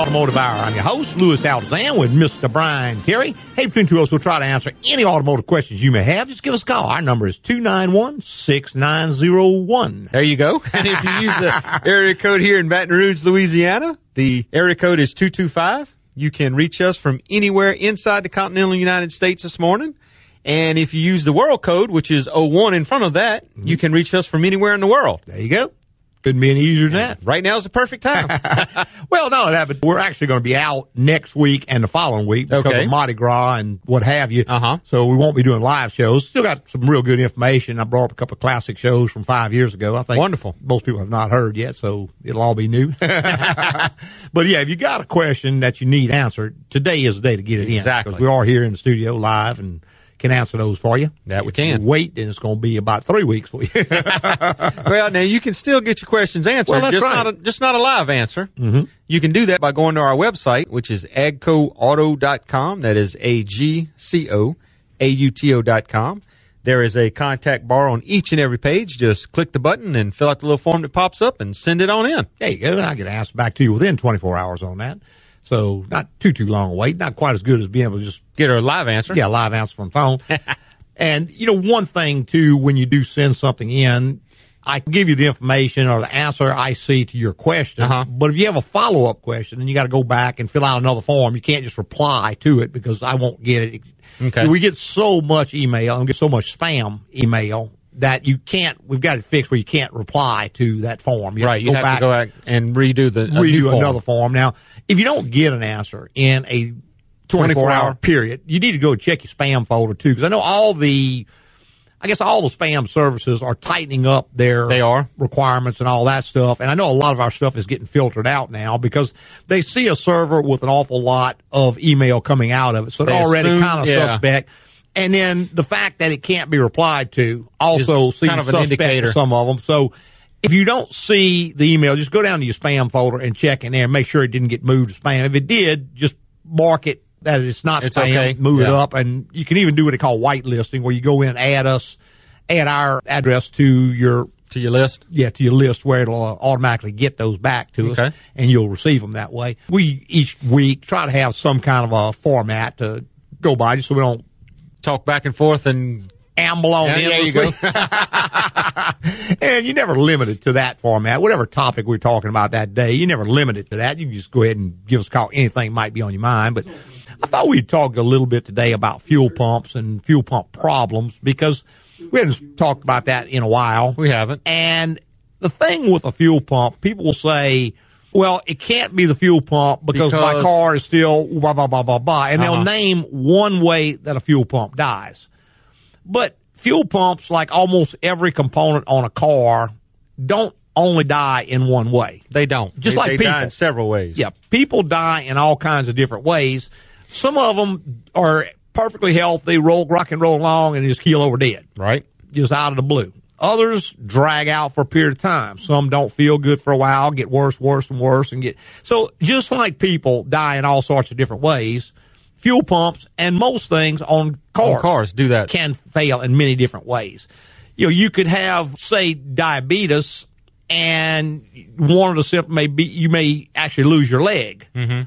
Automotive Hour. I'm your host, Louis Altazan, with Mr. Brian Terry. Hey, between two of us, we'll try to answer any automotive questions you may have. Just give us a call. Our number is 291-6901. There you go. And if you use the area code here in Baton Rouge, Louisiana, the area code is 225. You can reach us from anywhere inside the continental United States this morning. And if you use the world code, which is 01 in front of that, mm-hmm. you can reach us from anywhere in the world. There you go. Couldn't be any easier than that. Right now is the perfect time. Well, no, that, but we're actually going to be out next week and the following week because Okay. of Mardi Gras and what have you. Uh-huh. So we won't be doing live shows. Still got some real good information. I brought up a couple of classic shows from five years ago. I think Wonderful. Most people have not heard yet, so it'll all be new. but yeah, if you got a question that you need answered, today is the day to get it in. Exactly. Because we are here in the studio live and can answer those for you. That we can. you Wait, and it's going to be about three weeks for you. well, now you can still get your questions answered, Well, that's just right. not a, just not a live answer. Mm-hmm. You can do that by going to our website, which is agcoauto.com. That is a g c o a u t o dot com. There is a contact bar on each and every page. Just click the button and fill out the little form that pops up and send it on in. There you go. I get answer back to you within 24 hours on that. So not too, too long a wait. Not quite as good as being able to just Get a live answer. Yeah, a live answer from phone. and, you know, one thing too, when you do send something in, I can give you the information or the answer I see to your question. Uh-huh. But if you have a follow up question, then you got to go back and fill out another form. You can't just reply to it because I won't get it. Okay. We get so much email and get so much spam email that you can't, we've got it fixed where you can't reply to that form. You Right. You have to go back and redo the a new redo form. another form. Now, if you don't get an answer in a 24 hour 24 period, you need to go check your spam folder too, because I know all the, I guess all the spam services are tightening up their They are. requirements and all that stuff. And I know a lot of our stuff is getting filtered out now because they see a server with an awful lot of email coming out of it. So they're They already assume- kind of yeah. suspect. And then the fact that it can't be replied to also Is seems kind of an indicator. some of them. So if you don't see the email, just go down to your spam folder and check in there and make sure it didn't get moved to spam. If it did, just mark it that it's not It's spam, okay. move it up, and you can even do what they call whitelisting, where you go in and add us, add our address to your to your list. yeah, to your list where it'll uh, automatically get those back to Okay. us, and you'll receive them that way. We each week try to have some kind of a format to go by, just so we don't Talk back and forth and amble on Yeah, there you go. and you never limit it to that format. Whatever topic we're talking about that day, you never limit it to that. You can just go ahead and give us a call. Anything might be on your mind. But I thought we'd talk a little bit today about fuel pumps and fuel pump problems because we haven't talked about that in a while. we haven't. And the thing with a fuel pump, people will say, well, it can't be the fuel pump because, my car is still blah, blah, blah, blah, blah. And Uh-huh. they'll name one way that a fuel pump dies. But fuel pumps, like almost every component on a car, don't only die in one way. They don't. Just They- like they people. die in several ways. Yeah, people die in all kinds of different ways. Some of them are perfectly healthy, roll, rock and roll along, and just keel over dead Right. just out of the blue. Others drag out for a period of time. Some don't feel good for a while, get worse, worse, and worse, and get so just like people die in all sorts of different ways. Fuel pumps and most things on cars, On cars do that. can fail in many different ways. You know, you could have say diabetes, and one of the symptoms may be you may actually lose your leg, Mm-hmm.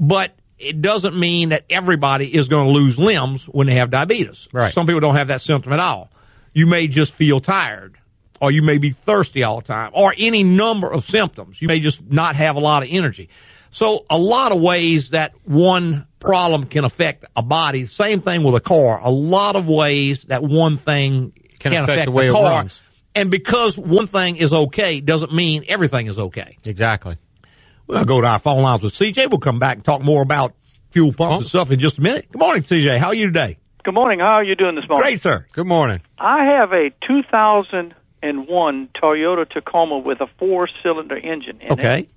but it doesn't mean that everybody is going to lose limbs when they have diabetes. Right. Some people don't have that symptom at all. You may just feel tired, or you may be thirsty all the time, or any number of symptoms. You may just not have a lot of energy. So a lot of ways that one problem can affect a body. Same thing with a car. A lot of ways that one thing Can can, affect affect the way the it car. runs. And because one thing is okay doesn't mean everything is okay. Exactly. We'll go to our phone lines with CJ. We'll come back and talk more about fuel pumps and stuff in just a minute. Good morning, CJ. How are you today? Good morning. How are you doing this morning? Great, sir. Good morning. I have a 2001 Toyota Tacoma with a four-cylinder engine in it. Okay.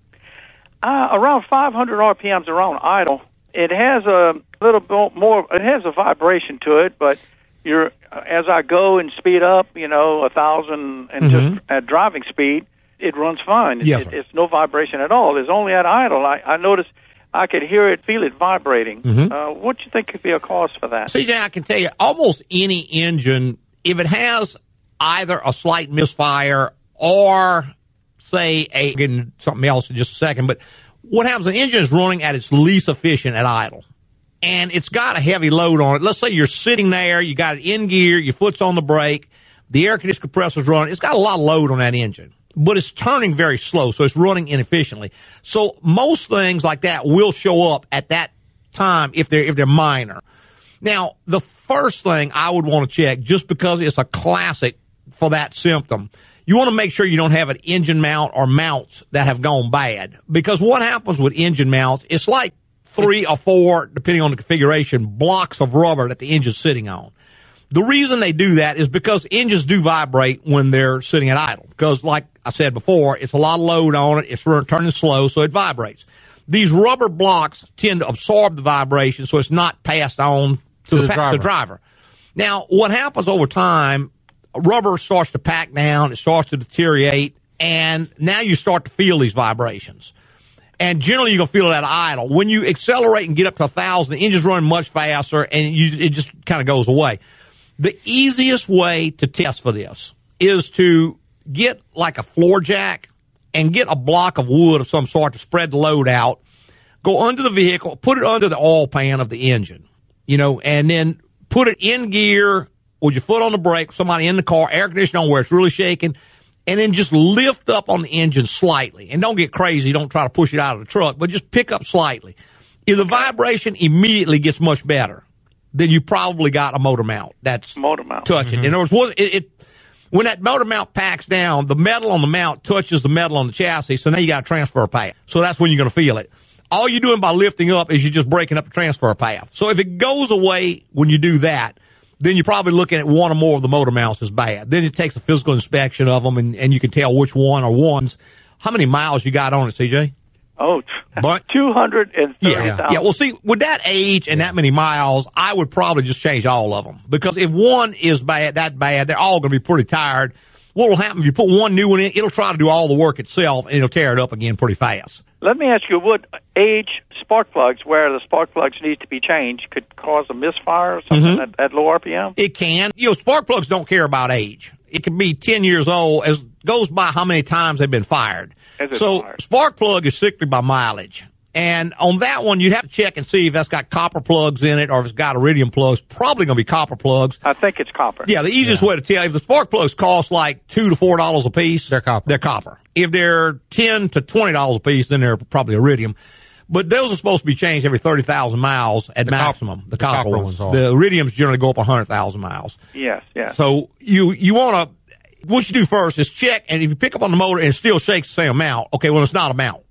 Uh, around 500 RPMs around idle. It has a little bit more. It has a vibration to it, but you're as I go and speed up, you know, a thousand and just at driving speed, it runs fine. Mm-hmm. Yes, it, it's no vibration at all. It's only at idle. I, I noticed I could hear it, feel it vibrating. Mm-hmm. Uh, what do you think could be a cause for that? CJ, I can tell you, almost any engine, if it has either a slight misfire or say a getting something else in just a second, but what happens? An engine is running at its least efficient at idle, and it's got a heavy load on it. Let's say you're sitting there, you got it in gear, your foot's on the brake, the air conditioning compressor's running. It's got a lot of load on that engine, but it's turning very slow, so it's running inefficiently. So most things like that will show up at that time if they're if they're minor. Now, the first thing I would want to check, just because it's a classic for that symptom, you want to make sure you don't have an engine mount or mounts that have gone bad. Because what happens with engine mounts, it's like three or four, depending on the configuration, blocks of rubber that the engine's sitting on. The reason they do that is because engines do vibrate when they're sitting at idle. Because, like I said before, it's a lot of load on it, it's turning slow, so it vibrates. These rubber blocks tend to absorb the vibration, so it's not passed on to, to the, the, driver. the driver. Now, what happens over time, rubber starts to pack down, it starts to deteriorate, and now you start to feel these vibrations. And generally, you're gonna feel it at idle. When you accelerate and get up to a thousand, the engine's running much faster, and you, it just kind of goes away. The easiest way to test for this is to get like a floor jack and get a block of wood of some sort to spread the load out. Go under the vehicle, put it under the oil pan of the engine you know, and then put it in gear with your foot on the brake, somebody in the car, air conditioning on where it's really shaking, and then just lift up on the engine slightly. And don't get crazy. Don't try to push it out of the truck, but just pick up slightly. If the vibration immediately gets much better, then you probably got a motor mount that's motor mount touching. Mm-hmm. In other words, it, it when that motor mount packs down, the metal on the mount touches the metal on the chassis, so now you got a transfer path. So that's when you're going to feel it all you're doing by lifting up is you're just breaking up the transfer path. So if it goes away when you do that, then you're probably looking at one or more of the motor mounts is bad. Then it takes a physical inspection of them and, and you can tell which one or ones. How many miles you got on it, CJ? Oh, but 230,000. Yeah, yeah. Well, see, with that age and that many miles, I would probably just change all of them because if one is bad, that bad, they're all going to be pretty tired. What will happen if you put one new one in? It'll try to do all the work itself and it'll tear it up again pretty fast. Let me ask you, would age spark plugs where the spark plugs need to be changed could cause a misfire or something mm-hmm. at, at, low RPM? It can. You know, spark plugs don't care about age. It can be 10 years old as goes by how many times they've been fired. So fired. spark plug is strictly by mileage. And on that one, you'd have to check and see if that's got copper plugs in it or if it's got iridium plugs. Probably going to be copper plugs. I think it's copper. Yeah, the easiest yeah. way to tell if the spark plugs cost like two to four dollars a piece, they're copper. They're copper. If they're ten to twenty dollars a piece, then they're probably iridium. But those are supposed to be changed every thirty thousand miles at the maximum. Cop- the, the, copper, copper ones. ones the iridiums generally go up hundred thousand miles. Yes, yes. So you you want to what you do first is check, and if you pick up on the motor and it still shakes the same amount, okay, well it's not a mount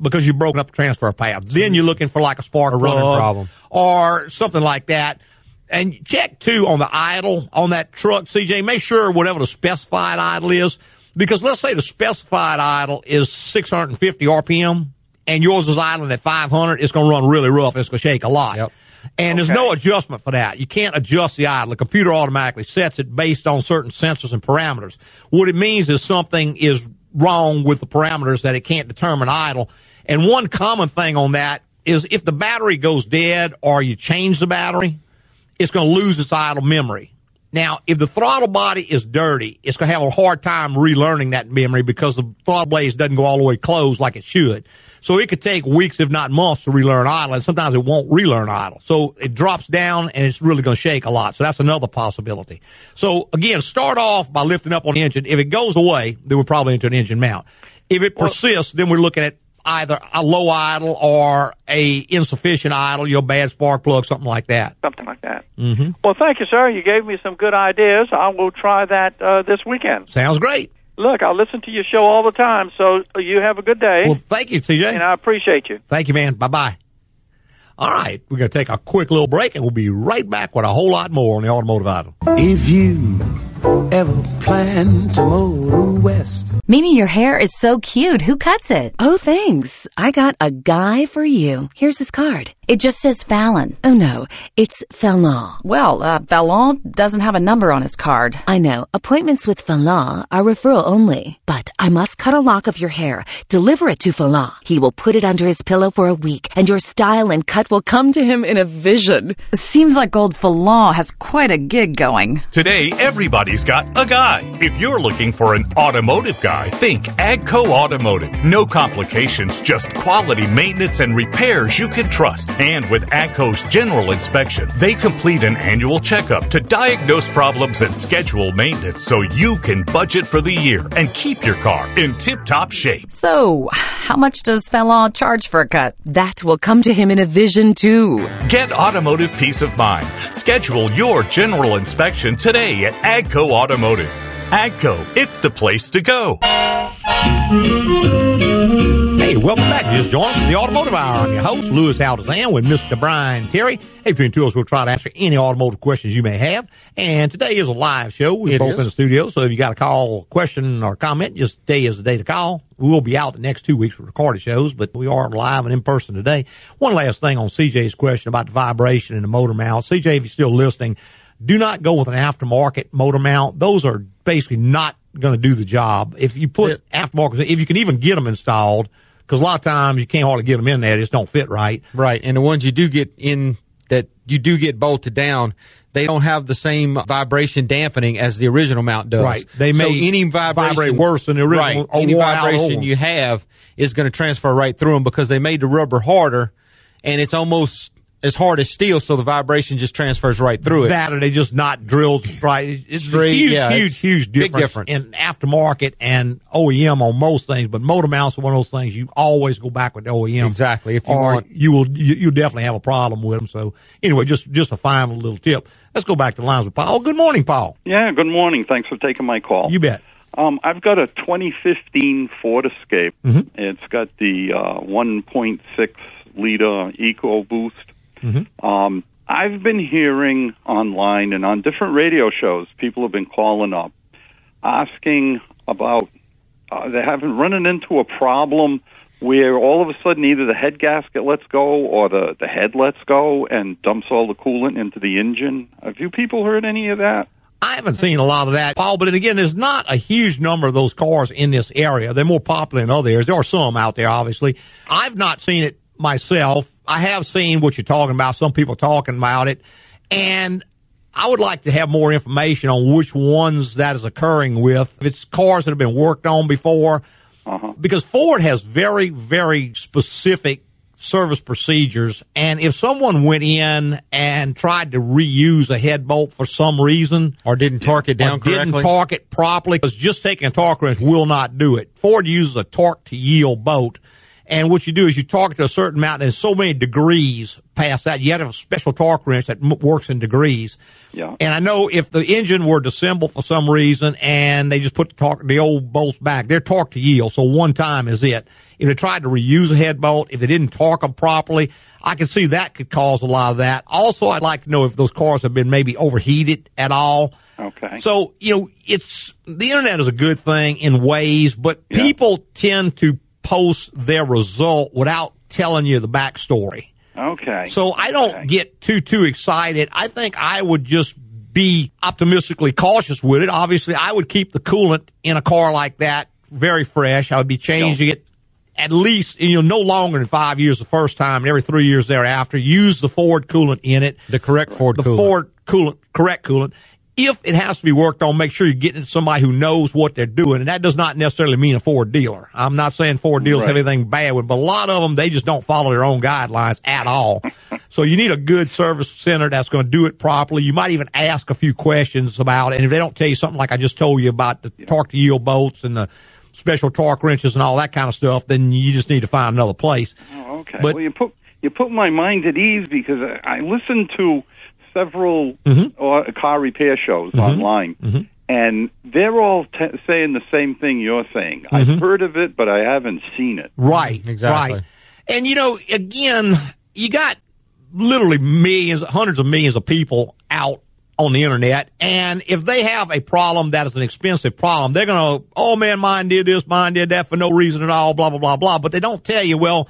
because you've broken up the transfer path. Then you're looking for like a spark a plug problem. or something like that. And check too on the idle on that truck, CJ. Make sure whatever the specified idle is, because let's say the specified idle is 650 RPM and yours is idling at 500, it's going to run really rough. It's going to shake a lot. Yep. And okay. there's no adjustment for that. You can't adjust the idle. The computer automatically sets it based on certain sensors and parameters. What it means is something is wrong with the parameters that it can't determine idle. And one common thing on that is if the battery goes dead or you change the battery, it's going to lose its idle memory. Now, if the throttle body is dirty, it's going to have a hard time relearning that memory because the throttle blade doesn't go all the way closed like it should. So it could take weeks, if not months, to relearn idle, and sometimes it won't relearn idle. So it drops down and it's really going to shake a lot. So that's another possibility. So again, start off by lifting up on the engine. If it goes away, then we're probably into an engine mount. If it persists, then we're looking at either a low idle or a insufficient idle, your bad spark plug, something like that. Something like that. Mm-hmm. Well, thank you, sir. You gave me some good ideas. I will try that uh, this weekend. Sounds great. Look, I listen to your show all the time, so you have a good day. Well, thank you, TJ. And I appreciate you. Thank you, man. Bye bye. All right, we're going to take a quick little break and we'll be right back with a whole lot more on the Automotive Idol. If you ever plan to move west. Mimi, your hair is so cute. Who cuts it? Oh, thanks. I got a guy for you. Here's his card. It just says Fallon. Oh no, it's Fallon. Well, uh, Fallon doesn't have a number on his card. I know. Appointments with Fallon are referral only. But I must cut a lock of your hair. Deliver it to Fallon. He will put it under his pillow for a week, and your style and cut will come to him in a vision. Seems like old Fallon has quite a gig going. Today, everybody's got a guy. If you're looking for an automotive guy, think Agco Automotive. No complications, just quality maintenance and repairs you can trust. And with AGCO's general inspection, they complete an annual checkup to diagnose problems and schedule maintenance so you can budget for the year and keep your car in tip top shape. So, how much does Fallon charge for a cut? That will come to him in a vision too. Get automotive peace of mind. Schedule your general inspection today at AGCO Automotive. AGCO, it's the place to go. Welcome back. Just join us for the Automotive Hour. I'm your host, Louis Altazan, with Mr. Brian Terry. Hey, between two of us, we'll try to answer any automotive questions you may have. And today is a live show. We're It both is. in the studio, so if you got a call, question, or comment, just today is the day to call. We will be out the next two weeks with recorded shows, but we are live and in person today. One last thing on CJ's question about the vibration and the motor mount. CJ, if you're still listening, do not go with an aftermarket motor mount. Those are basically not going to do the job. If you put aftermarket, if you can even get them installed, because a lot of times you can't hardly get them in there, they just don't fit right. Right. And the ones you do get in that you do get bolted down, they don't have the same vibration dampening as the original mount does. Right. They so any vibration vibrate worse than the original Right. any vibration you have is going to transfer right through them because they made the rubber harder, and it's almost as hard as steel, so the vibration just transfers right through it. That or they just not drilled straight. It's Straight, a huge, yeah, huge, it's huge big difference, difference. in aftermarket and OEM on most things. But motor mounts are one of those things you always go back with the OEM. Exactly, if you or want- you will, you, you definitely have a problem with them. So anyway, just just a final little tip. Let's go back to the lines with Paul. Good morning, Paul. Yeah, good morning. Thanks for taking my call. You bet. Um, I've got a 2015 Ford Escape. It's got the uh, 1.6 liter EcoBoost. Um, I've been hearing online and on different radio shows, people have been calling up asking about uh, they haven't running into a problem where all of a sudden either the head gasket lets go or the, the head lets go and dumps all the coolant into the engine. Have you people heard any of that? I haven't seen a lot of that, Paul. But again, there's not a huge number of those cars in this area. They're more popular in other areas. There are some out there, obviously. I've not seen it myself. I have seen what you're talking about. Some people talking about it, and I would like to have more information on which ones that is occurring with. If it's cars that have been worked on before, uh-huh. because Ford has very, very specific service procedures. And if someone went in and tried to reuse a head bolt for some reason, or didn't torque it down or didn't correctly. torque it properly, because just taking a torque wrench will not do it. Ford uses a torque to yield bolt. And what you do is you to a certain amount, and so many degrees past that. You have have a special torque wrench that m- works in degrees. Yeah. And I know if the engine were disassembled for some reason and they just put the torque, the old bolts back, they're torque to yield. So one time is it. If they tried to reuse a head bolt, if they didn't torque them properly, I can see that could cause a lot of that. Also, I'd like to know if those cars have been maybe overheated at all. Okay. So, you know, it's, the internet is a good thing in ways, but Yeah. people tend to post their result without telling you the backstory. Okay. So I don't Okay. get too too excited. I think I would just be optimistically cautious with it. Obviously, I would keep the coolant in a car like that very fresh. I would be changing it at least you know no longer than five years the first time, and every three years thereafter. Use the Ford coolant in it. The correct Ford the coolant. Ford coolant, correct coolant. If it has to be worked on, make sure you're getting to somebody who knows what they're doing. And that does not necessarily mean a Ford dealer. I'm not saying Ford dealers have anything bad with, but a lot of them, they just don't follow their own guidelines at all. so you need a good service center that's going to do it properly. You might even ask a few questions about it. And if they don't tell you something like I just told you about the torque to yield bolts and the special torque wrenches and all that kind of stuff, then you just need to find another place. Oh, okay. But- well, you put you put my mind at ease because I, I listened to several Mm-hmm. uh, car repair shows online, and they're all t- saying the same thing you're saying. Mm-hmm. I've heard of it, but I haven't seen it. Right. Exactly. Right. And you know, again, you got literally millions, hundreds of millions of people out on the internet. And if they have a problem that is an expensive problem, they're going to, oh man, mine did this, mine did that for no reason at all, blah, blah, blah, blah. But they don't tell you, well,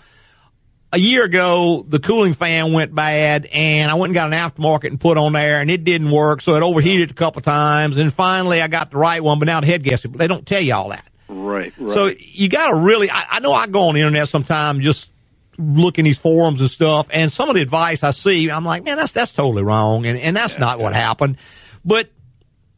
a year ago, the cooling fan went bad, and I went and got an aftermarket and put on there, and it didn't work, so it overheated a couple times, and finally I got the right one, but now the head gasket, But they don't tell you all that. Right, right. So you got to really, I, I know I go on the internet sometime just looking these forums and stuff, and some of the advice I see, I'm like, man, that's that's totally wrong, and and that's not what happened. But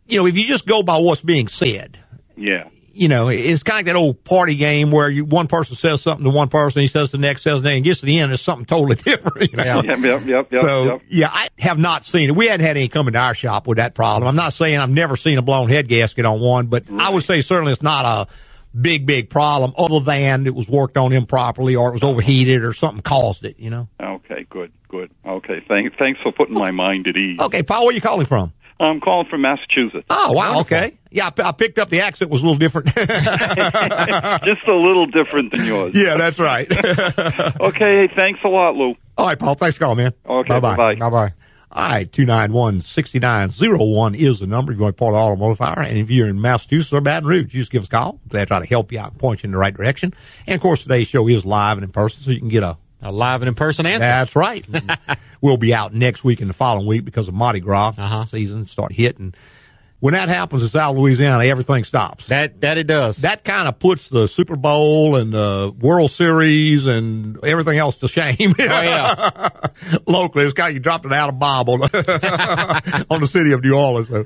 you know, if you just go by what's being said, yeah. You know, it's kind of like that old party game where you, one person says something to one person, he says the next, says the next, and gets to the end, it's something totally different. You know? Yeah. Yep, yep, yep, yep. So yep. yeah, I have not seen it. We hadn't had any come into our shop with that problem. I'm not saying I've never seen a blown head gasket on one, but I would say certainly it's not a big, big problem other than it was worked on improperly or it was overheated or something caused it, you know? Okay, good, good. Okay, thanks, thanks for putting my mind at ease. Okay, Paul, where are you calling from? I'm calling from Massachusetts. Oh, wow. Okay. Yeah, I picked up the accent was a little different. Just a little different than yours. yeah, that's right. Okay, hey, thanks a lot, Lou. All right, Paul. Thanks for calling, man. Okay, Bye-bye. bye-bye. Bye bye. All right, 291-6901 is the number if you want to part of Automotive Fire. And if you're in Massachusetts or Baton Rouge, you just give us a call. They'll try to help you out and point you in the right direction. And, of course, today's show is live and in person, so you can get a A live and in person answer. That's right. we'll be out next week and the following week because of Mardi Gras Uh-huh. season start hitting. When that happens in South Louisiana, everything stops. That that it does. That kind of puts the Super Bowl and the World Series and everything else to shame. oh yeah. Locally, it's kind of you dropped it out of Bob on, on the city of New Orleans. So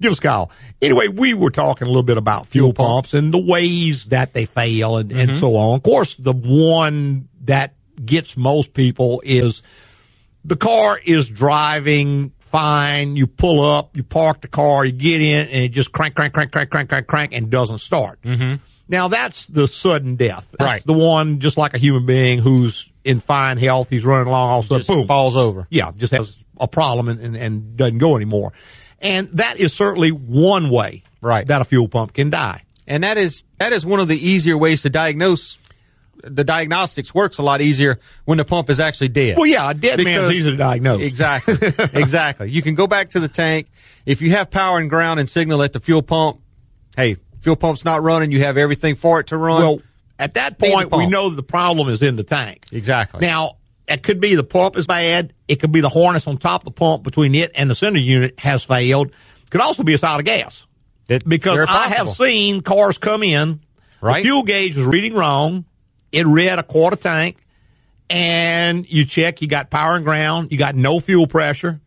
give us a call. Anyway, we were talking a little bit about fuel, pumps and the ways that they fail and, and so on. Of course, the one that gets most people is the car is driving fine. You pull up, you park the car, you get in, and it just crank, crank, crank, crank, crank, crank, crank, and doesn't start. Mm-hmm. Now that's the sudden death. That's Right. the one, just like a human being who's in fine health, he's running along, all of a sudden, Just boom, falls over. yeah, just has a problem and, and, and doesn't go anymore. And that is certainly one way Right. that a fuel pump can die. And that is that is one of the easier ways to diagnose. The diagnostics works a lot easier when the pump is actually dead. Well, yeah, a dead man's Because- easy to diagnose. Exactly. exactly. You can go back to the tank. If you have power and ground and signal at the fuel pump, hey, fuel pump's not running. You have everything for it to run. Well, at that point, we know the problem is in the tank. Exactly. Now, it could be the pump is bad. It could be the harness on top of the pump between it and the sender unit has failed. Could also be it's out of gas. It- Because I have seen cars come in, Right. the fuel gauge was reading wrong. It read a quarter tank, and you check, you got power and ground, you got no fuel pressure.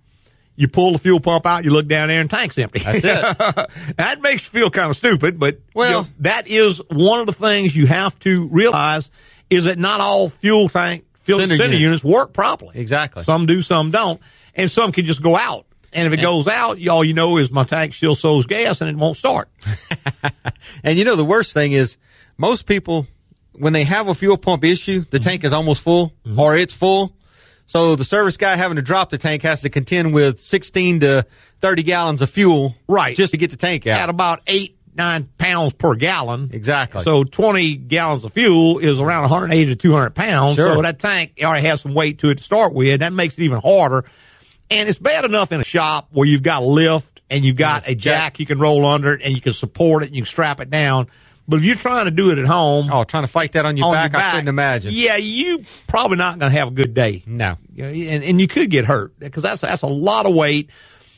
You pull the fuel pump out, you look down there, and tank's empty. That's it. that makes you feel kind of stupid, but Well- you know, that is one of the things you have to realize is that not all fuel tank fuel Sender sender, units. units. work properly. Exactly. Some do, some don't, and some can just go out. And if it goes out, all you know is my tank still shows gas and it won't start. And you know the worst thing is most people when they have a fuel pump issue, the mm-hmm. tank is almost full mm-hmm. or it's full. So the service guy having to drop the tank has to contend with 16 to 30 gallons of fuel Right. just to get the tank out. At about eight, nine pounds per gallon. Exactly. So 20 gallons of fuel is around 180 to 200 pounds. Sure. So that tank already has some weight to it to start with. That makes it even harder. And it's bad enough in a shop where you've got a lift and you've got a jack. jack you can roll under it and you can support it and you can strap it down. But if you're trying to do it at home, oh, trying to fight that on your, on back, your I couldn't imagine. Yeah, you probably not going to have a good day. No. And, and you could get hurt because that's, that's a lot of weight.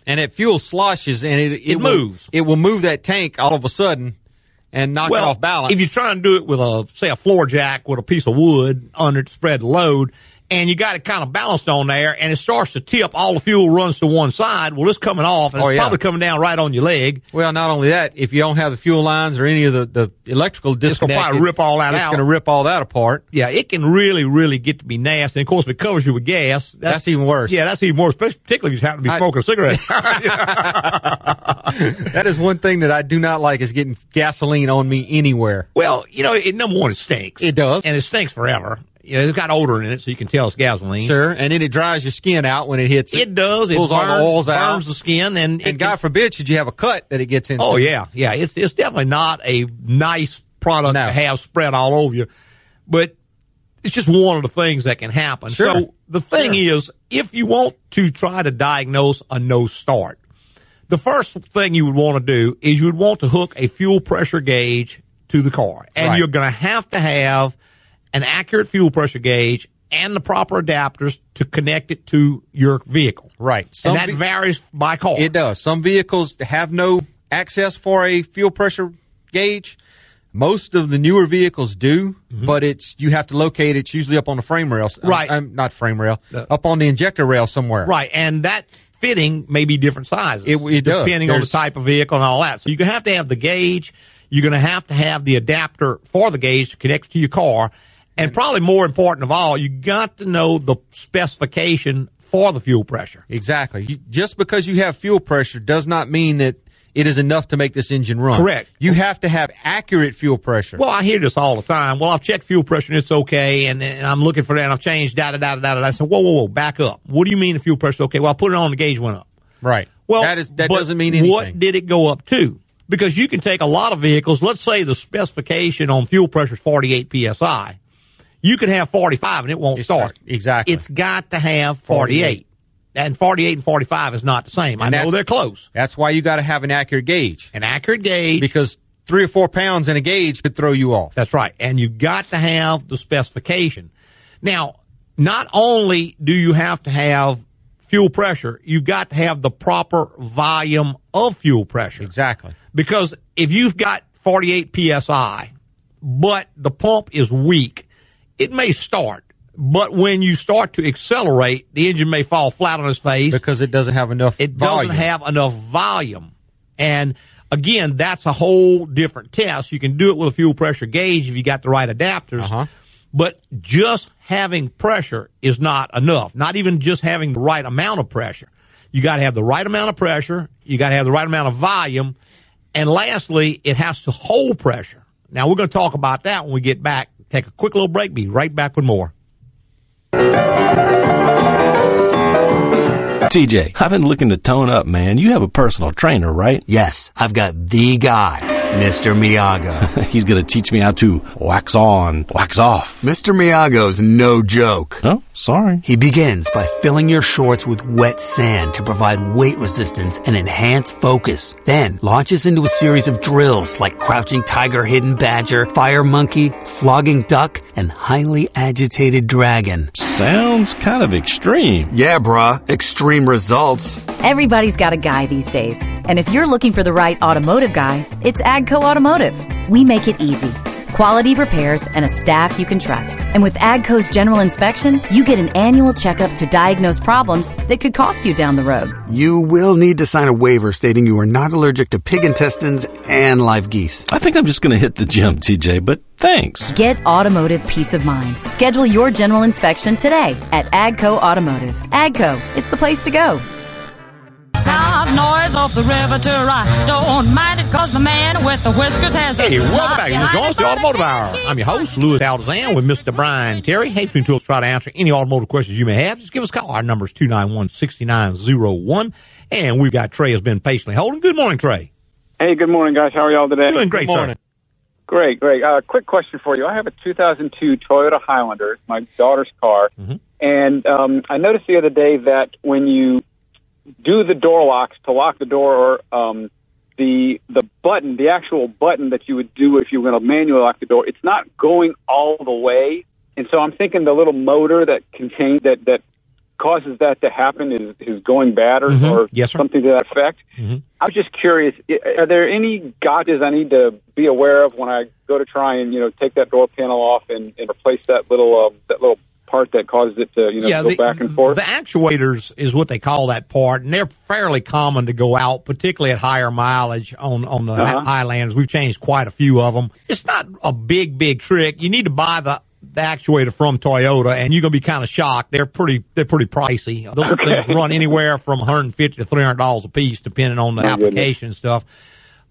And it fuel sloshes and it, it, It will- moves. it will move that tank all of a sudden and knock it off balance. If you're trying to do it with a say a floor jack with a piece of wood under spread the load, and you got it kind of balanced on there, and it starts to tip, all the fuel runs to one side. Well, it's coming off, and Oh, it's yeah. probably coming down right on your leg. well, not only that, if you don't have the fuel lines or any of the, the electrical It's gonna rip all that it's out. going to rip all that apart. Yeah, it can really, really get to be nasty. And of course, if it covers you with gas, That's even worse. Yeah, that's even worse, particularly if you happen to be I- smoking a cigarette. That is one thing that I do not like is getting gasoline on me anywhere. well, you know, it, number one, it stinks. It does. and it stinks forever. You know, it's got odor in it, so you can tell it's gasoline. Sure. And then it dries your skin out when it hits It does. It Pulls all burns, the oils burns the skin, and, it And God forbid should you have a cut that it gets into. Oh yeah, yeah. It's it's definitely not a nice product No. to have spread all over you, but it's just one of the things that can happen. Sure. So the thing Sure. is, if you want to try to diagnose a no start, the first thing you would want to do is you would want to hook a fuel pressure gauge to the car, and Right. you're going to have to have an accurate fuel pressure gauge and the proper adapters to connect it to your vehicle. Right. Some and that ve- varies by car. It does. Some vehicles have no access for a fuel pressure gauge. Most of the newer vehicles do, but it's you have to locate it. It's usually up on the frame rail, Mm-hmm. Right. Um, not frame rail, up on the injector rail somewhere. Right, and that fitting may be different sizes. It- it does. depending on the type of vehicle and all that. So you're gonna have to have the gauge. You're gonna have to have the adapter for the gauge to connect to your car, and probably more important of all, you got to know the specification for the fuel pressure. Exactly. You, just because you have fuel pressure does not mean that it is enough to make this engine run. Correct. You have to have accurate fuel pressure. Well, I hear this all the time. Well, I've checked fuel pressure and it's okay, and, and I'm looking for that, and I've changed da da da da da. I said, whoa, whoa, whoa, back up. What do you mean the fuel pressure okay? Well, I put it on, the gauge went up. right. Well, that is that doesn't mean anything. What did it go up to? Because you can take a lot of vehicles. Let's say the specification on fuel pressure is 48 psi. You can have 45 and it won't It's start. exactly. It's got to have 48. And 48 and 45 is not the same. I know they're close. That's why you got to have an accurate gauge An accurate gauge. because three or four pounds in a gauge could throw you off. That's right. And you got to have the specification. Now, not only do you have to have fuel pressure, you've got to have the proper volume of fuel pressure. Exactly. Because if you've got 48 psi, but the pump is weak, it may start. But when you start to accelerate, the engine may fall flat on its face Because it doesn't have enough it volume. doesn't have enough volume. And again, that's a whole different test. You can do it with a fuel pressure gauge if you got the right adapters. Uh-huh. But just having pressure is not enough. Not even just having the right amount of pressure. You got to have the right amount of pressure. You got to have the right amount of volume. And lastly, it has to hold pressure. Now we're going to talk about that when we get back. Take a quick little break. Be right back with more. TJ, I've been looking to tone up, man. You have a personal trainer, right? Yes, I've got the guy, Mr. Miyago. He's going to teach me how to wax on, wax off. Mr. Miyago's no joke. Oh, sorry. He begins by filling your shorts with wet sand to provide weight resistance and enhance focus. Then launches into a series of drills like crouching tiger, hidden badger, fire monkey, flogging duck, and highly agitated dragon. Sounds kind of extreme. Yeah, bruh. Extreme results. Everybody's got a guy these days. And if you're looking for the right automotive guy, it's AGCO Automotive. We make it easy. Quality repairs and a staff you can trust. And with AGCO's general inspection, you get an annual checkup to diagnose problems that could cost you down the road. You will need to sign a waiver stating you are not allergic to pig intestines and live geese. I think I'm just going to hit the gym, TJ, but thanks. Get automotive peace of mind. Schedule your general inspection today at AGCO Automotive. AGCO, it's the place to go. Loud noise off the river to right. Don't mind it cause the man with the whiskers has a Hey, welcome back. This is behind Jones, it, the but Automotive Hour. I'm your host, Louis Altazan, with Mr. Brian Terry. Hey, between two, try to answer any automotive questions you may have. Just give us a call. Our number is 291-6901. And we've got Trey has been patiently holding. Good morning, Trey. Hey, good morning, guys. How are y'all today? Doing great, Good morning. sir. Great, great. Uh, quick question for you. I have a 2002 Toyota Highlander, my daughter's car, Mm-hmm. and um, I noticed the other day that when you do the door locks to lock the door, or um, the the button, the actual button that you would do if you were going to manually lock the door, it's not going all the way. And so I'm thinking the little motor that contains that that causes that to happen is is going bad or, Mhm. or Yes, something to that effect. Mhm. I was just curious. i- Are there any gotchas I need to be aware of when I go to try and you know take that door panel off and, and replace that little um, that little part that causes it to you know go the, back and forth? The actuators is what they call that part, and they're fairly common to go out, particularly at higher mileage on on the Uh-huh. Highlanders. We've changed quite a few of them. It's not a big big trick. You need to buy the the actuator from Toyota, and you're gonna be kind of shocked. They're pretty they're pretty pricey. Those things run anywhere from 150 to 300 dollars a piece, depending on the application and stuff.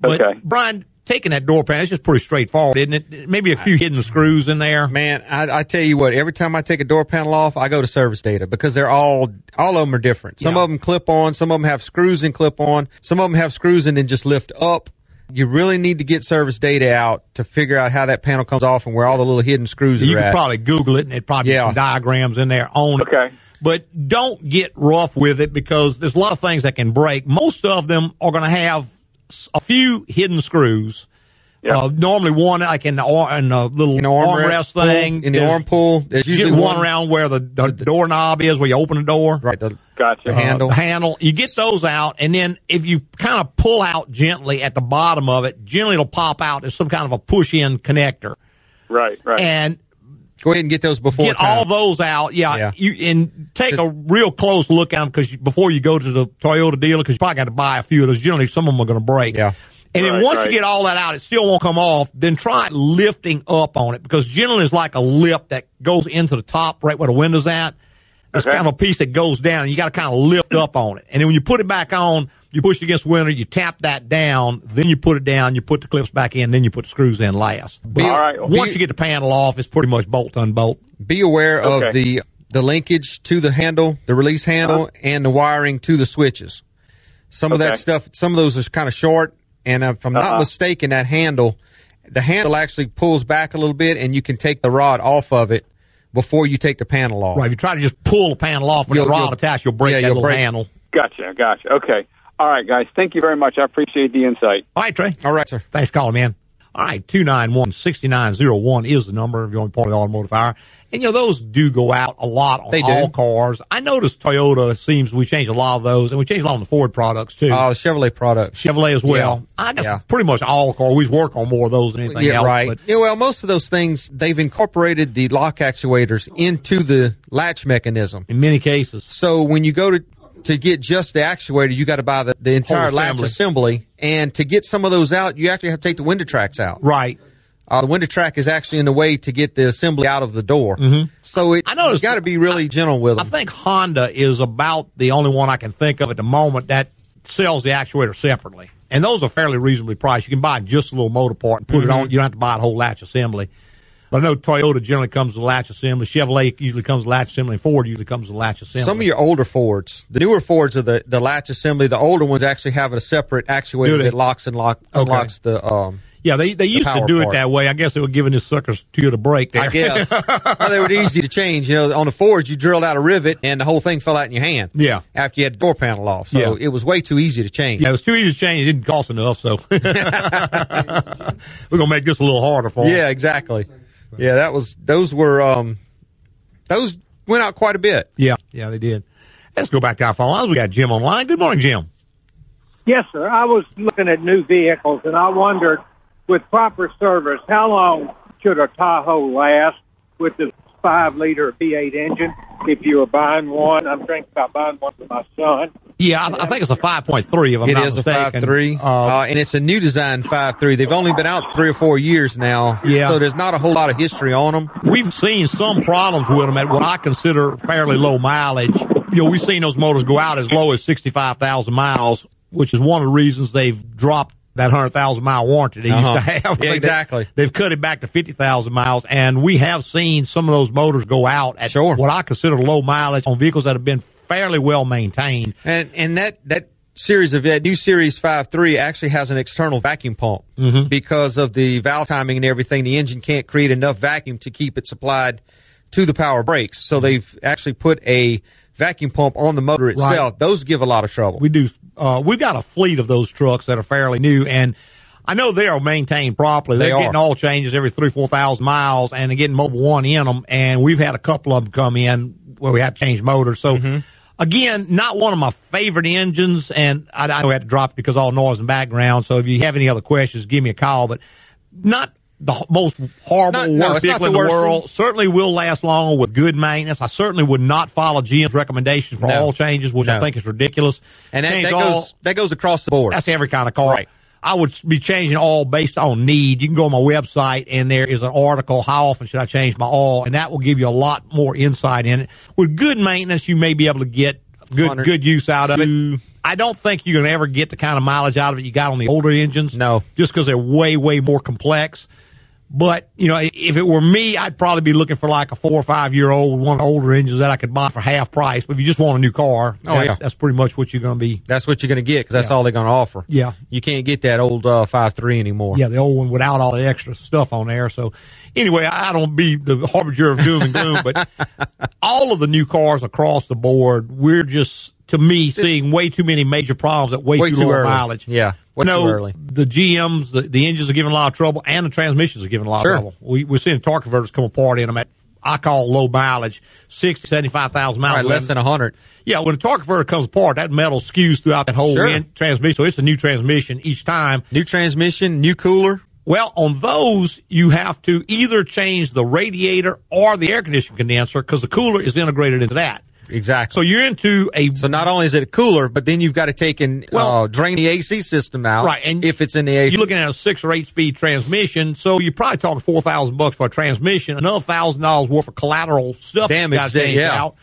But Okay. Brian, taking that door panel, it's just pretty straightforward, isn't it? Maybe a few hidden screws in there. Man, I, I tell you what, every time I take a door panel off, I go to service data because they're all, all of them are different. Some Yeah. of them clip on, some of them have screws and clip on, some of them have screws and then just lift up. You really need to get service data out to figure out how that panel comes off and where all the little hidden screws You are could at. probably Google it, and it probably Yeah. some diagrams in there on it. Okay. But don't get rough with it because there's a lot of things that can break. Most of them are going to have s- a few hidden screws, Yeah. Uh, normally one like in the, ar- in the little In arm armrest pull, thing. in the There's arm pull, there's usually one, one- around where the, the, doorknob is, where you open the door. Right. The, Gotcha. the handle. Uh, the handle. You get those out, and then if you kind of pull out gently at the bottom of it, generally it'll pop out as some kind of a push-in connector. Right. Right. And Go ahead and get those before get time. all those out. Yeah, Yeah. you and take a real close look at them because before you go to the Toyota dealer, because you probably got to buy a few of those. Generally, some of them are going to break. Yeah. And then Right, once right. you get all that out, it still won't come off. Then try lifting up on it because generally it's like a lip that goes into the top right where the window's at. It's Okay. kind of a piece that goes down, and you got to kind of lift up on it. And then when you put it back on, you push against the window, you tap that down, then you put it down, you put the clips back in, then you put the screws in last. But All right. once you get the panel off, it's pretty much bolt unbolt. Be aware Okay. of the the linkage to the handle, the release handle, and the wiring to the switches. Some of that stuff, some of those is kind of short, and if I'm not Uh-huh. mistaken, that handle, the handle actually pulls back a little bit, and you can take the rod off of it before you take the panel off. Right. If you try to just pull the panel off with You'll- the rod you'll- attached, you'll break yeah, that you'll little break- handle. Gotcha. Gotcha. Okay. All right, guys. Thank you very much. I appreciate the insight. All right, Trey. All right, sir. Thanks for calling, man. All right, 291-6901 is the number if you're part of the automotive hour. And, you know, those do go out a lot on all cars. I noticed Toyota seems we changed a lot of those, and we changed a lot on the Ford products, too. Uh, the Chevrolet products. Chevrolet as well. Yeah. I guess Yeah. pretty much all cars. We work on more of those than anything yeah, else. right. But yeah, well, most of those things they've incorporated the lock actuators into the latch mechanism. in many cases, So when you go to to get just the actuator, you got to buy the, the entire Whole latch assembly. assembly, and to get some of those out, you actually have to take the window tracks out. right. Uh, the window track is actually in the way to get the assembly out of the door. So it, I noticed- you got to be really gentle with them. I think Honda is about the only one I can think of at the moment that sells the actuator separately. And those are fairly reasonably priced. You can buy just a little motor part and put it on. You don't have to buy a whole latch assembly. But I know Toyota generally comes with latch assembly. Chevrolet usually comes with latch assembly. And Ford usually comes with latch assembly. Some of your older Fords, the newer Fords are the, the latch assembly. The older ones actually have a separate actuator that locks and lock Okay. unlocks the. Um, yeah, they, they used to do it that way. I guess they were giving this suckers to you to break there. I guess well, they were easy to change. You know, on the Fords, you drilled out a rivet and the whole thing fell out in your hand. Yeah. after you had the door panel off, so Yeah. it was way too easy to change. yeah, it was too easy to change. It didn't cost enough, so we're gonna make this a little harder for 'em. Yeah, exactly. Yeah, that was those were um those went out quite a bit. yeah, yeah, they did. Let's go back to our phone lines. We got Jim online. Good morning, Jim. Yes, sir. I was looking at new vehicles and I wondered, with proper service, how long should a Tahoe last with the five liter V8 engine? If you were buying one, I'm thinking about buying one for my son. Yeah, I, I think it's a five point three. If I'm It not is a mistaken. five three, Uh, uh, and it's a new design five three. They've only been out three or four years now. Yeah. so there's not a whole lot of history on them. we've seen some problems with them at what I consider fairly low mileage. You know, we've seen those motors go out as low as 65,000 miles, which is one of the reasons they've dropped that 100,000 mile warranty they Uh-huh. used to have. Yeah, I they- exactly. They've cut it back to 50,000 miles, and we have seen some of those motors go out at Sure. what I consider low mileage on vehicles that have been fairly well maintained. And and that that series of that new series five three actually has an external vacuum pump Mm-hmm. because of the valve timing and everything. The engine can't create enough vacuum to keep it supplied to the power brakes. So they've actually put a vacuum pump on the motor itself. Those give a lot of trouble. We do. Uh, we've got a fleet of those trucks that are fairly new, and I know they are maintained properly. They They're are. getting all changes every three, four thousand miles, and they're getting Mobil One in them. And we've had a couple of them come in where we had to change motors. So. Mm-hmm. Again, not one of my favorite engines, and I, I know had to drop it because of all noise and background. So if you have any other questions, give me a call. But not the most horrible, Not- worst not vehicle in the world. one. Certainly will last longer with good maintenance. I certainly would not follow GM's recommendations for No. all changes, which I think is ridiculous. and that, that all- goes that goes across the board. that's every kind of car. Right. I would be changing all based on need. You can go on my website and there is an article, how often should I change my oil? And that will give you a lot more insight in it. With good maintenance, you may be able to get good, good use out of it. I don't think you're going to ever get the kind of mileage out of it you got on the older engines. No. Just because they're way, way more complex. But, you know, if it were me, I'd probably be looking for like a four or five year old, one of the older engines that I could buy for half price. But if you just want a new car, Oh, that- yeah. that's pretty much what you're going to be. That's what you're going to get because that's Yeah. all they're going to offer. Yeah. you can't get that old uh, five three anymore. Yeah, the old one without all the extra stuff on there. So anyway, I don't be the harbinger of doom and gloom, but all of the new cars across the board, we're just to me seeing way too many major problems at way, Way too, too low early. mileage. Yeah. Way no, early. the GMs, the, the engines are giving a lot of trouble, and the transmissions are giving a lot Sure. of trouble. We, we're seeing torque converters come apart in them at I call low mileage, 60, 75,000 miles. Right, less than 100. Yeah, when a torque converter comes apart, that metal skews throughout that whole Sure. transmission. So it's a new transmission each time. New transmission, new cooler. Well, on those, you have to either change the radiator or the air conditioning condenser because the cooler is integrated into that. Exactly. So you're into a So not only is it a cooler, but then you've got to take and Well- uh, drain the AC system out. Right, and if it's in the AC, You're looking at a six or eight speed transmission, so you're probably talking four thousand bucks for a transmission, another thousand dollars worth of collateral stuff Damage that- yeah. out.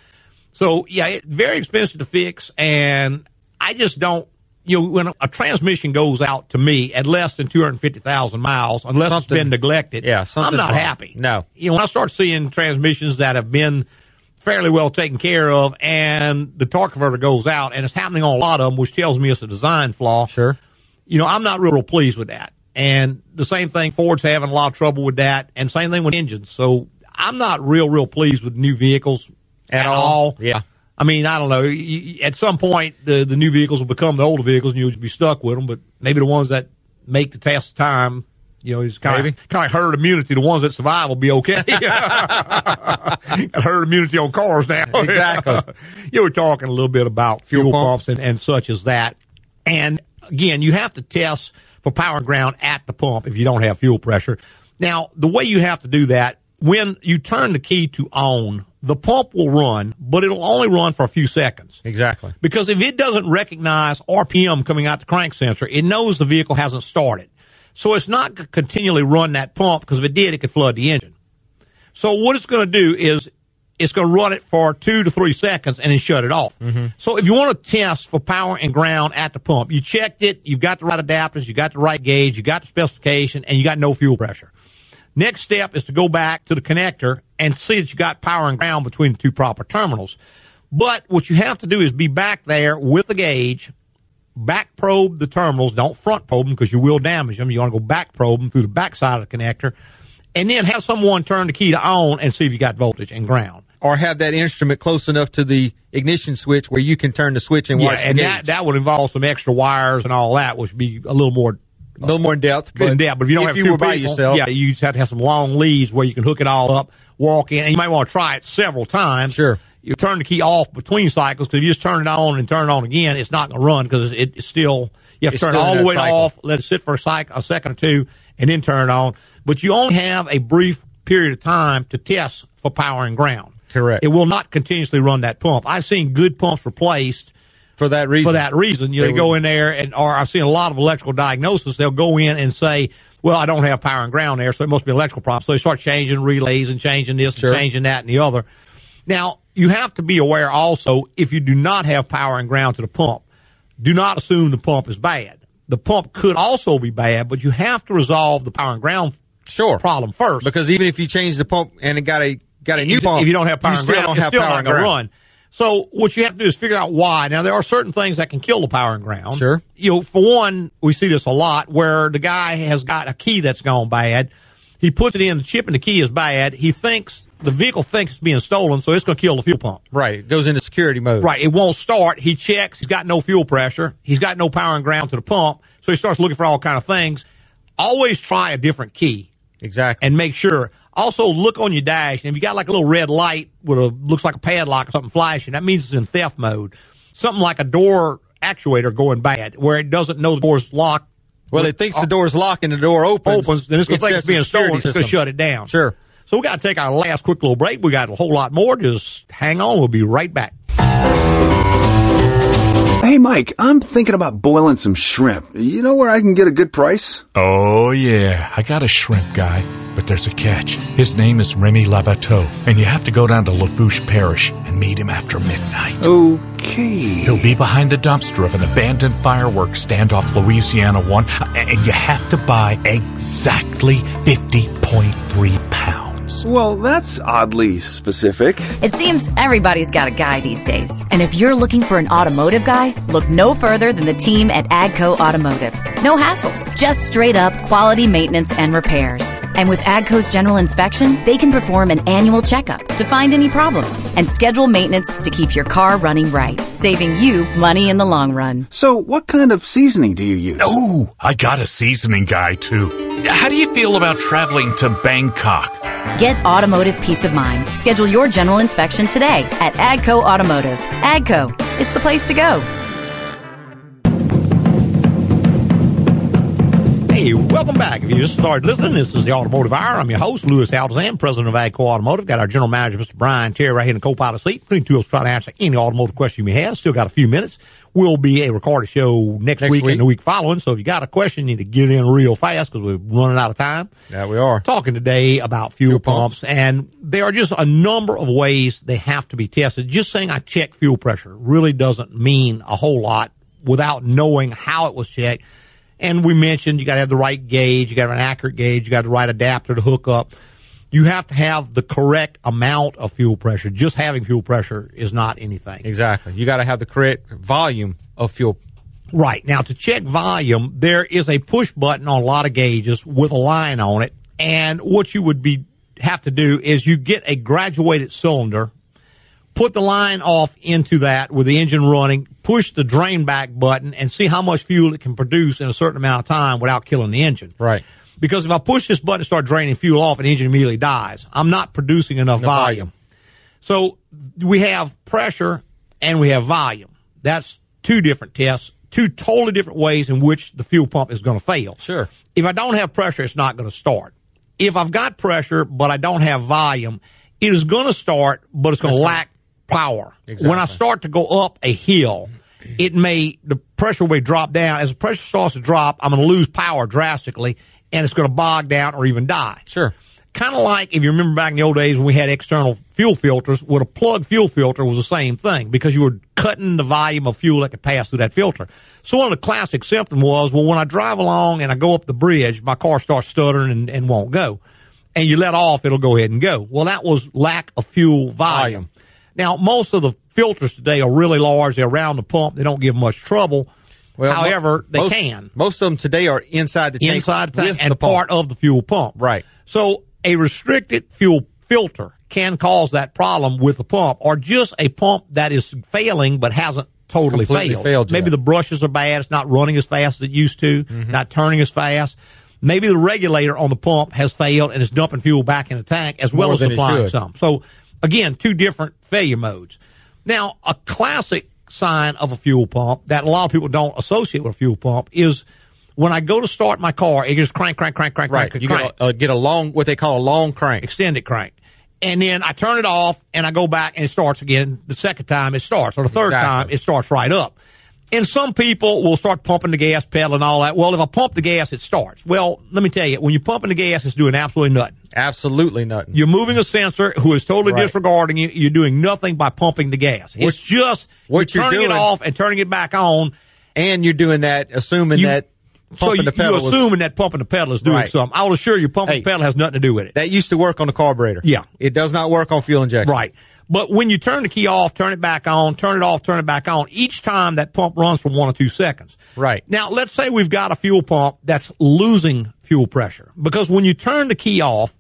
So yeah, it, very expensive to fix, and I just don't. You know, when a, transmission goes out to me at less than two hundred fifty thousand miles, unless Something- it's been neglected, yeah, I'm not wrong. happy. No. you know, when I start seeing transmissions that have been fairly well taken care of, and the torque converter goes out, and it's happening on a lot of them, which tells me it's a design flaw sure. you know, I'm not real, real pleased with that. And the same thing, Ford's having a lot of trouble with that, and same thing with engines. So I'm not real, real pleased with new vehicles at, all. Yeah. I mean, I don't know. At some point, the the new vehicles will become the older vehicles, and you'll be stuck with them. But maybe the ones that make the test of time, you know, he's kind Maybe. of kind of herd immunity. The ones that survive will be okay. Got herd immunity on cars now. Exactly. you were talking a little bit about fuel, Fuel pumps pumps. and, and such as that. And again, you have to test for power and ground at the pump if you don't have fuel pressure. Now, the way you have to do that, when you turn the key to on, the pump will run, but it'll only run for a few seconds. Exactly. Because if it doesn't recognize RPM coming out the crank sensor, it knows the vehicle hasn't started. So it's not going to continually run that pump because if it did, it could flood the engine. So what it's going to do is it's going to run it for two to three seconds and then shut it off. Mm-hmm. So if you want to test for power and ground at the pump, you checked it, you've got the right adapters, you got the right gauge, you got the specification, and you got no fuel pressure. Next step is to go back to the connector and see that you got power and ground between the two proper terminals. But what you have to do is be back there with the gauge, back probe the terminals. Don't front probe them because you will damage them. You want to go back probe them through the back side of the connector, and then have someone turn the key to on and see if you got voltage and ground. Or have that instrument close enough to the ignition switch where you can turn the switch and Yeah, watch the and that that would involve some extra wires and all that, which would be a little more a little more in depth. in depth. But if you don't have you two were by people, yourself, yeah, you just have to have some long leads where you can hook it all up, walk in, and you might want to try it several times. Sure. You turn the key off between cycles because if you just turn it on and turn it on again, it's not going to run because it, it's still you have to It's turn it all the way cycle. off, let it sit for a cycle, a second or two, and then turn it on. But you only have a brief period of time to test for power and ground. Correct. It will not continuously run that pump. I've seen good pumps replaced for that reason. for that reason. You know, They they go in there and, or I've seen a lot of electrical diagnosis. They'll go in and say, well, I don't have power and ground there, so it must be an electrical problem. So they start changing relays and changing this Sure. and changing that and the other. Now, you have to be aware also if you do not have power and ground to the pump, do not assume the pump is bad. The pump could also be bad, but you have to resolve the power and ground sure problem first. because even if you change the pump and it got a got a new if, pump, if you don't have power you and still ground, don't have still power not and going to ground. run. So what you have to do is figure out why. Now there are certain things that can kill the power and ground. Sure. You know, for one, we see this a lot where the guy has got a key that's gone bad. He puts it in, the chip in the key is bad. He thinks the vehicle thinks it's being stolen, so it's going to kill the fuel pump. Right, it goes into security mode. Right. It won't start. He checks. He's got no fuel pressure. He's got no power and ground to the pump. So he starts looking for all kind of things. Always try a different key Exactly. and make sure. Also, look on your dash, and if you got like a little red light with a looks like a padlock or something flashing, that means it's in theft mode. Something like a door actuator going bad, where it doesn't know the door's locked. well, it thinks the uh, door's locked and the door opens. opens, then it's going to think it's being stolen. security It's going to shut it down. Sure. So we got to take our last quick little break. We got a whole lot more. Just hang on. We'll be right back. Hey, Mike, I'm thinking about boiling some shrimp. You know where I can get a good price? Oh, yeah, I got a shrimp guy. But there's a catch. His name is Remy Labateau, and you have to go down to Lafourche Parish and meet him after midnight. Okay. He'll be behind the dumpster of an abandoned fireworks stand off Louisiana 1, and you have to buy exactly 50.3 pounds. Well, that's oddly specific. It seems everybody's got a guy these days. And if you're looking for an automotive guy, look no further than the team at AGCO Automotive. No hassles, just straight up quality maintenance and repairs. And with AGCO's general inspection, they can perform an annual checkup to find any problems and schedule maintenance to keep your car running right, saving you money in the long run. So, what kind of seasoning do you use? Oh, I got a seasoning guy too. How do you feel about traveling to Bangkok? Get automotive peace of mind. Schedule your general inspection today at AGCO Automotive. AGCO, it's the place to go. Hey, welcome back. If you just started listening, this is the Automotive Hour. I'm your host, Louis Altazan, president of AGCO Automotive. Got our general manager, Mr. Brian Terry, right here in the co-pilot seat. Between two of us, try to answer any automotive question you may have. Still got a few minutes. Will be a recorded show next, Next week, week. and the week following. So if you got a question, you need to get in real fast because we're running out of time. Yeah, we are. Talking today about fuel, pumps, and there are just a number of ways they have to be tested. Just saying I check fuel pressure really doesn't mean a whole lot without knowing how it was checked. And we mentioned you got to have the right gauge, you got to have an accurate gauge, you got the right adapter to hook up. You have to have the correct amount of fuel pressure. Just having fuel pressure is not anything. Exactly. You got to have the correct volume of fuel. Right. Now, to check volume, there is a push button on a lot of gauges with a line on it. And what you would be have to do is you get a graduated cylinder, put the line off into that with the engine running, push the drain back button, and see how much fuel it can produce in a certain amount of time without killing the engine. Right. Because if I push this button and start draining fuel off, and the engine immediately dies, I'm not producing enough Enough volume. So we have pressure and we have volume. That's two different tests, two totally different ways in which the fuel pump is going to fail. Sure. If I don't have pressure, it's not going to start. If I've got pressure but I don't have volume, it is going to start, but it's going to lack power. Exactly. When I start to go up a hill, it may the pressure may drop down. As the pressure starts to drop, I'm going to lose power drastically, and it's going to bog down or even die. Sure. Kind of like if you remember back in the old days when we had external fuel filters, with a plug fuel filter was the same thing because you were cutting the volume of fuel that could pass through that filter. So one of the classic symptoms was, well, when I drive along and I go up the bridge, my car starts stuttering and, and won't go. And you let off, it'll go ahead and go. Well, that was lack of fuel volume. Now, most of the filters today are really large. They're around the pump. They don't give much trouble. Well, However, they most, can Most of them today are inside the tank. inside the tank and the part of the fuel pump. Right. So a restricted fuel filter can cause that problem with the pump, or just a pump that is failing but hasn't totally Completely failed. failed Maybe the brushes are bad; it's not running as fast as it used to, Mm-hmm. not turning as fast. Maybe the regulator on the pump has failed and is dumping fuel back in the tank as well as supplying some. So again, two different failure modes. Now, a classic sign of a fuel pump that a lot of people don't associate with a fuel pump is when I go to start my car, it just crank, crank, crank, crank, Right. crank, You crank get a, uh, get a long, what they call a long crank. extended crank. And then I turn it off and I go back and it starts again. The second time it starts, or the third Exactly. time it starts right up. And some people will start pumping the gas pedal and all that. Well, if I pump the gas, it starts. Well, let me tell you, when you're pumping the gas, it's doing absolutely nothing. Absolutely nothing. You're moving a sensor who is totally Right. disregarding you. You're doing nothing by pumping the gas. What- it's just what you're you're turning it doing- off and turning it back on. and you're doing that assuming You- that So pumping you, the pedal you're was- assuming that pumping the pedal is doing Right. something. I will assure you, pumping Hey. the pedal has nothing to do with it. that used to work on the carburetor. Yeah. It does not work on fuel injection. Right. But when you turn the key off, turn it back on, turn it off, turn it back on, each time that pump runs for one or two seconds. Right. Now, let's say we've got a fuel pump that's losing fuel pressure because when you turn the key off,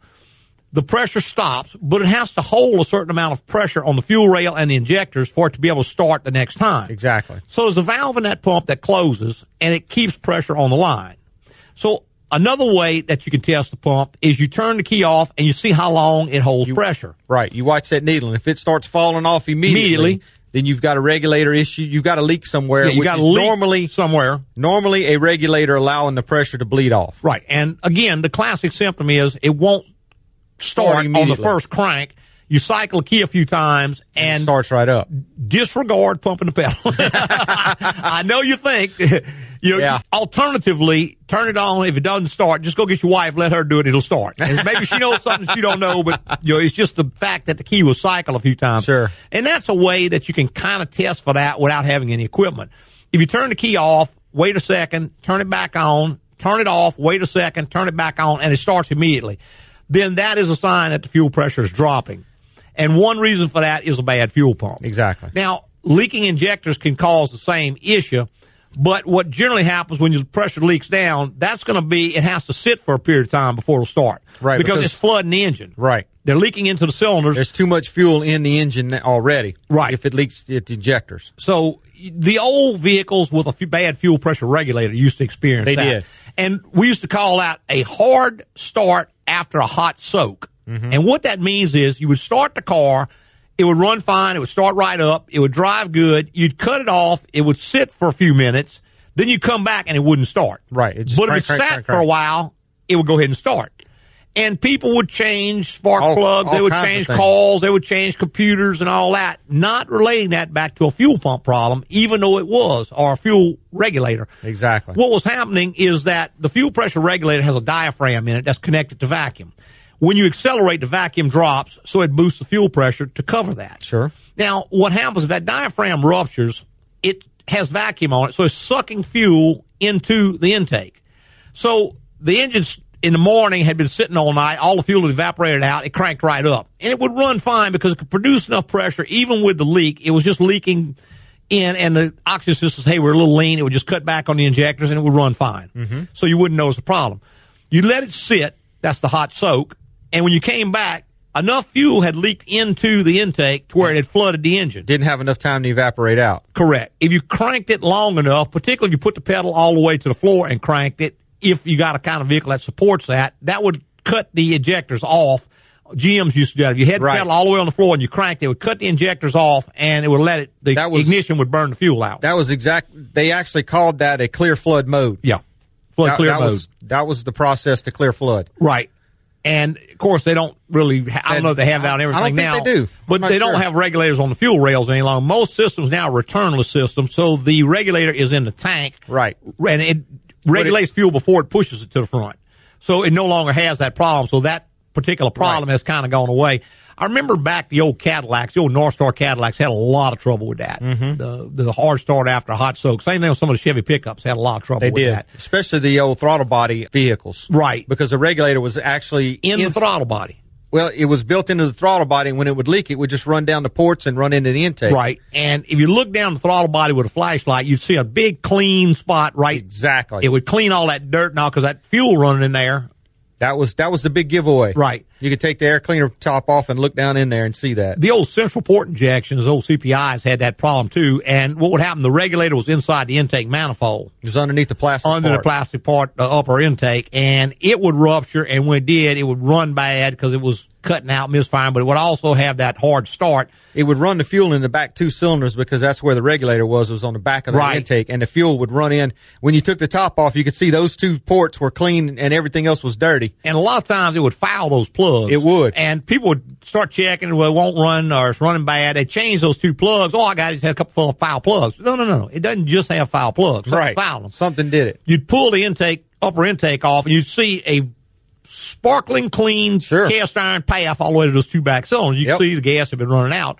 the pressure stops, but it has to hold a certain amount of pressure on the fuel rail and the injectors for it to be able to start the next time. Exactly. So there's a valve in that pump that closes and it keeps pressure on the line. So another way that you can test the pump is you turn the key off and you see how long it holds pressure. Right. You watch that needle, and if it starts falling off immediately, Immediately. then you've got a regulator issue. You've got a leak somewhere. Yeah, you got a leak normally somewhere. normally a regulator allowing the pressure to bleed off. Right. And again, the classic symptom is it won't start on the first crank. You cycle a key a few times And and it starts right up. disregard pumping the pedal. I know you think. You Yeah. Alternatively, turn it on. If it doesn't start, just go get your wife. Let her do it. It'll start. And maybe she knows something you don't know, but you know, it's just the fact that the key will cycle a few times. Sure. And that's a way that you can kind of test for that without having any equipment. If you turn the key off, wait a second, turn it back on, turn it off, wait a second, turn it back on, and it starts immediately, then that is a sign that the fuel pressure is dropping. And one reason for that is a bad fuel pump. Exactly. Now, leaking injectors can cause the same issue, But what generally happens when your pressure leaks down, that's going to be it has to sit for a period of time before it'll start. Right, Because, because- it's flooding the engine. Right. They're leaking into the cylinders. There's too much fuel in the engine already. Right. If it leaks at injectors, So the old vehicles with a few bad fuel pressure regulator used to experience They that. did. And we used to call that a hard start after a hot soak. Mm-hmm. And what that means is you would start the car, it would run fine, it would start right up, it would drive good, you'd cut it off, it would sit for a few minutes, then you'd come back and it wouldn't start. Right. It just but crank, if it crank, sat crank, for a while, it would go ahead and start. And people would change spark All- plugs, they would change coils, they would change computers and all that, not relating that back to a fuel pump problem, even though it was, or a fuel regulator. Exactly. What was happening is that the fuel pressure regulator has a diaphragm in it that's connected to vacuum. When you accelerate, the vacuum drops, so it boosts the fuel pressure to cover that. Sure. Now, what happens if that diaphragm ruptures? It has vacuum on it, so it's sucking fuel into the intake. So the engines in the morning had been sitting all night. All the fuel had evaporated out. It cranked right up, and it would run fine because it could produce enough pressure, even with the leak. It was just leaking in, and the oxygen system says, "Hey, we're a little lean." It would just cut back on the injectors, and it would run fine. Mm-hmm. So you wouldn't know notice the problem. You let it sit. That's the hot soak, and when you came back. Enough fuel had leaked into the intake to where it had flooded the engine. Didn't have enough time to evaporate out. Correct. If you cranked it long enough, particularly if you put the pedal all the way to the floor and cranked it, if you got a kind of vehicle that supports that, that would cut the injectors off. GMs used to do that. If you had the pedal all the way on the floor and you cranked it, it would cut the injectors off and it would let it, the That was- ignition would burn the fuel out. That was exact. They actually called that a clear flood mode. yeah. Flood that, clear that mode. Was, that was the process to clear flood. Right. And of course, they don't really. ha- I don't know if they have that on everything think now. they do. but they don't have regulators on the fuel rails any longer. Most systems now are returnless systems, so the regulator is in the tank, Right. And it regulates fuel before it pushes it to the front, so it no longer has that problem. So that particular problem has kind of gone away. I remember back the old Cadillacs, the old Northstar Cadillacs had a lot of trouble with that. Mm-hmm. The the hard start after a hot soak. Same thing with some of the Chevy pickups had a lot of trouble They with did, that. especially the old throttle body vehicles. Right. Because the regulator was actually In the ins- throttle body. Well, it was built into the throttle body, and when it would leak, it would just run down the ports and run into the intake. Right. And if you look down the throttle body with a flashlight, you'd see a big clean spot right. Exactly. It would clean all that dirt now because that fuel running in there. That was that was the big giveaway. Right. You could take the air cleaner top off and look down in there and see that. The old central port injections, old CPIs had that problem too. And what would happen? The regulator was inside the intake manifold. It was underneath the plastic. Under the part. plastic part, the upper intake, and it would rupture. And when it did, it would run bad because it was cutting out, misfiring. But it would also have that hard start. It would run the fuel in the back two cylinders because that's where the regulator was. It was on the back of the Right. intake, and the fuel would run in. When you took the top off, you could see those two ports were clean and everything else was dirty. And a lot of times it would foul those plugs. It would. And people would start checking, well, it won't run or it's running bad. They change those two plugs. Oh, I got it. had a couple full of foul plugs. No, no, no. It doesn't just have foul plugs. Something Right. Foul them. Something did it. You'd pull the intake, upper intake off, and you'd see a sparkling clean Sure. cast iron path all the way to those two back cylinders. You Yep. see the gas had been running out.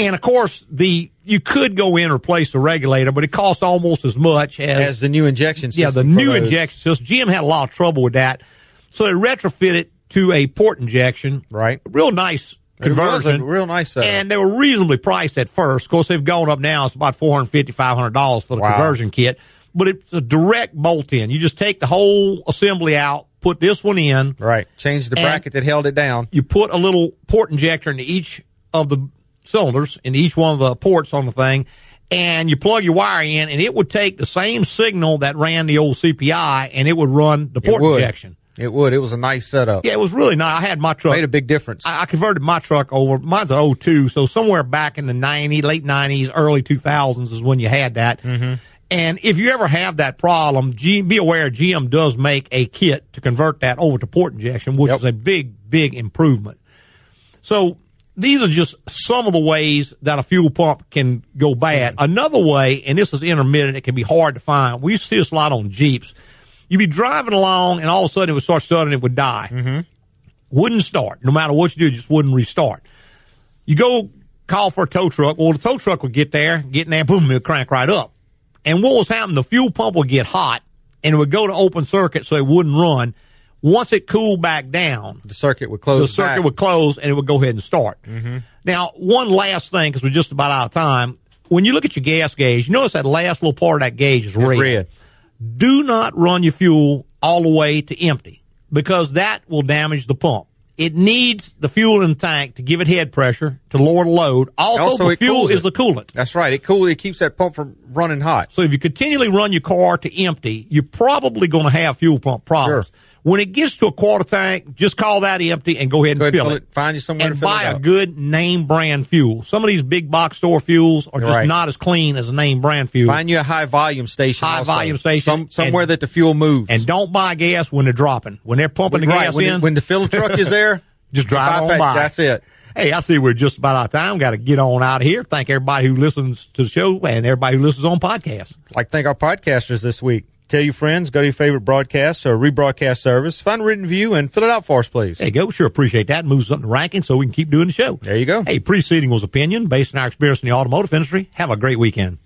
And of course, the you could go in and replace the regulator, but it cost almost as much as As the new injection system. yeah, the new those. injection system. GM had a lot of trouble with that, so they retrofit it to a port injection. Right. real nice It was a conversion. real nice setup. and they were reasonably priced at first. Of course, they've gone up now. It's about four hundred fifty, five hundred dollars 500 for the Wow. conversion kit. But it's a direct bolt in. You just take the whole assembly out, put this one in. Right. Change the bracket that held it down. You put a little port injector into each of the cylinders, in each one of the ports on the thing, and you plug your wire in, and it would take the same signal that ran the old CPI, and it would run the port injection. It would. It was a nice setup. Yeah, it was really nice. I had my truck. Made a big difference. I, I converted my truck over. Mine's an 02, so somewhere back in the 90, late 90s, early 2000s is when you had that. Mm-hmm. And if you ever have that problem, G, be aware GM does make a kit to convert that over to port injection, which Yep. is a big, big improvement. So these are just some of the ways that a fuel pump can go bad. Another way, and this is intermittent, it can be hard to find. We see this a lot on Jeeps. You'd be driving along, and all of a sudden it would start stuttering, it would die. Mm-hmm. Wouldn't start. No matter what you do, it just wouldn't restart. You go call for a tow truck. Well, the tow truck would get there, get in there, boom, it would crank right up. And what was happening? The fuel pump would get hot, and it would go to open circuit, so it wouldn't run. Once it cooled back down, The circuit would close. the circuit back. would close and it would go ahead and start. Mm-hmm. Now, one last thing, because we're just about out of time. when you look at your gas gauge, you notice that last little part of that gauge is red. red. Do not run your fuel all the way to empty because that will damage the pump. It needs the fuel in the tank to give it head pressure to lower the load. Also, the fuel is the coolant. That's right. It cool. It keeps that pump from running hot. So if you continually run your car to empty, you're probably going to have fuel pump problems. When it gets to a quarter tank, just call that empty and go ahead and Go ahead and fill fill it. it. Find you somewhere and to fill buy a good name brand fuel. Some of these big box store fuels are just Right. not as clean as a name brand fuel. Find you a high volume station. High also. volume station. Some, somewhere And- that the fuel moves. and don't buy gas when they're dropping. When they're pumping the right, gas when, in, the, when the fill truck is there, just drive on by. That's it. Hey, I see we're just about out of time. Got to get on out of here. Thank everybody who listens to the show and everybody who listens on podcasts. like to thank our podcasters this week. Tell your friends, go to your favorite broadcast or rebroadcast service, find a written review, and fill it out for us, please. There you go. Sure appreciate that. Moves up the ranking so we can keep doing the show. There you go. Hey, preceding was opinion based on our experience in the automotive industry. Have a great weekend.